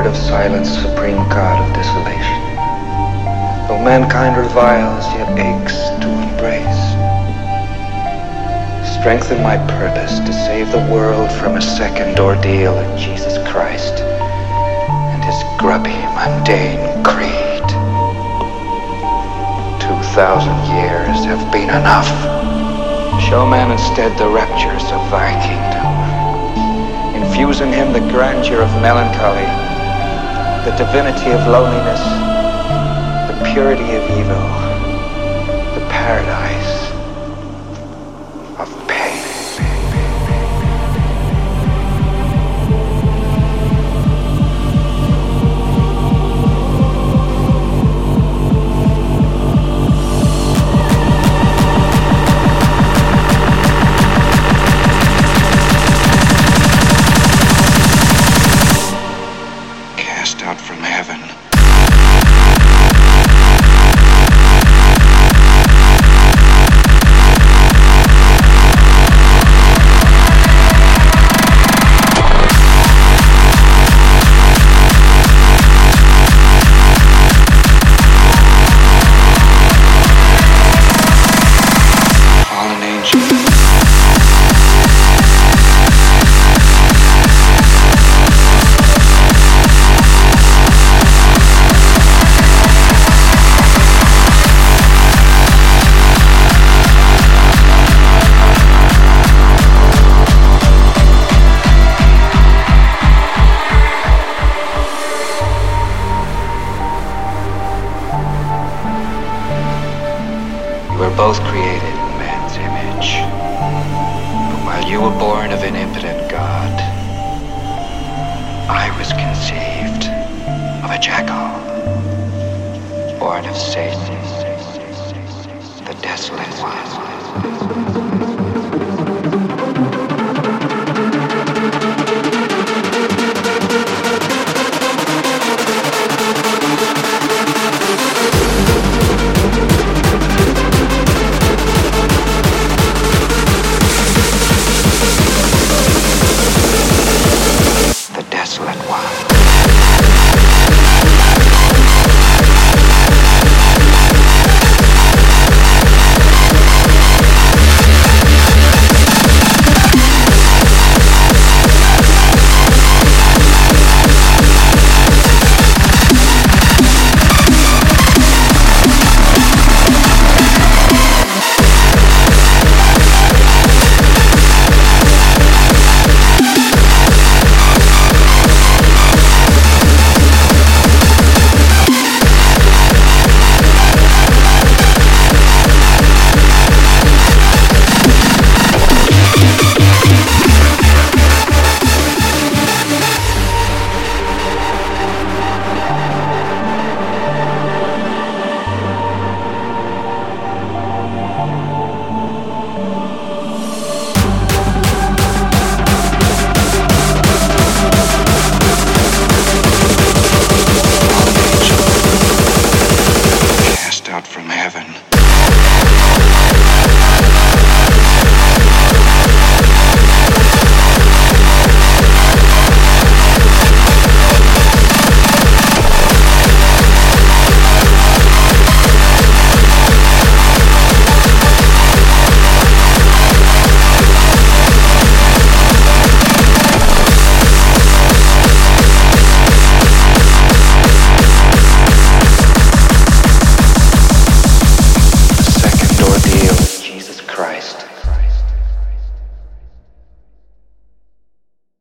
of silence, supreme God of desolation. Though mankind reviles, yet aches to embrace. Strengthen my purpose to save the world from a second ordeal in Jesus Christ and his grubby, mundane creed. Two thousand years have been enough. Show man instead the raptures of thy kingdom. Infuse in him the grandeur of melancholy, the divinity of loneliness, the purity of evil, the paradise both created in man's image. But while you were born of an impotent God, I was conceived of a jackal, born of Satan, the desolate one. Network. from heaven.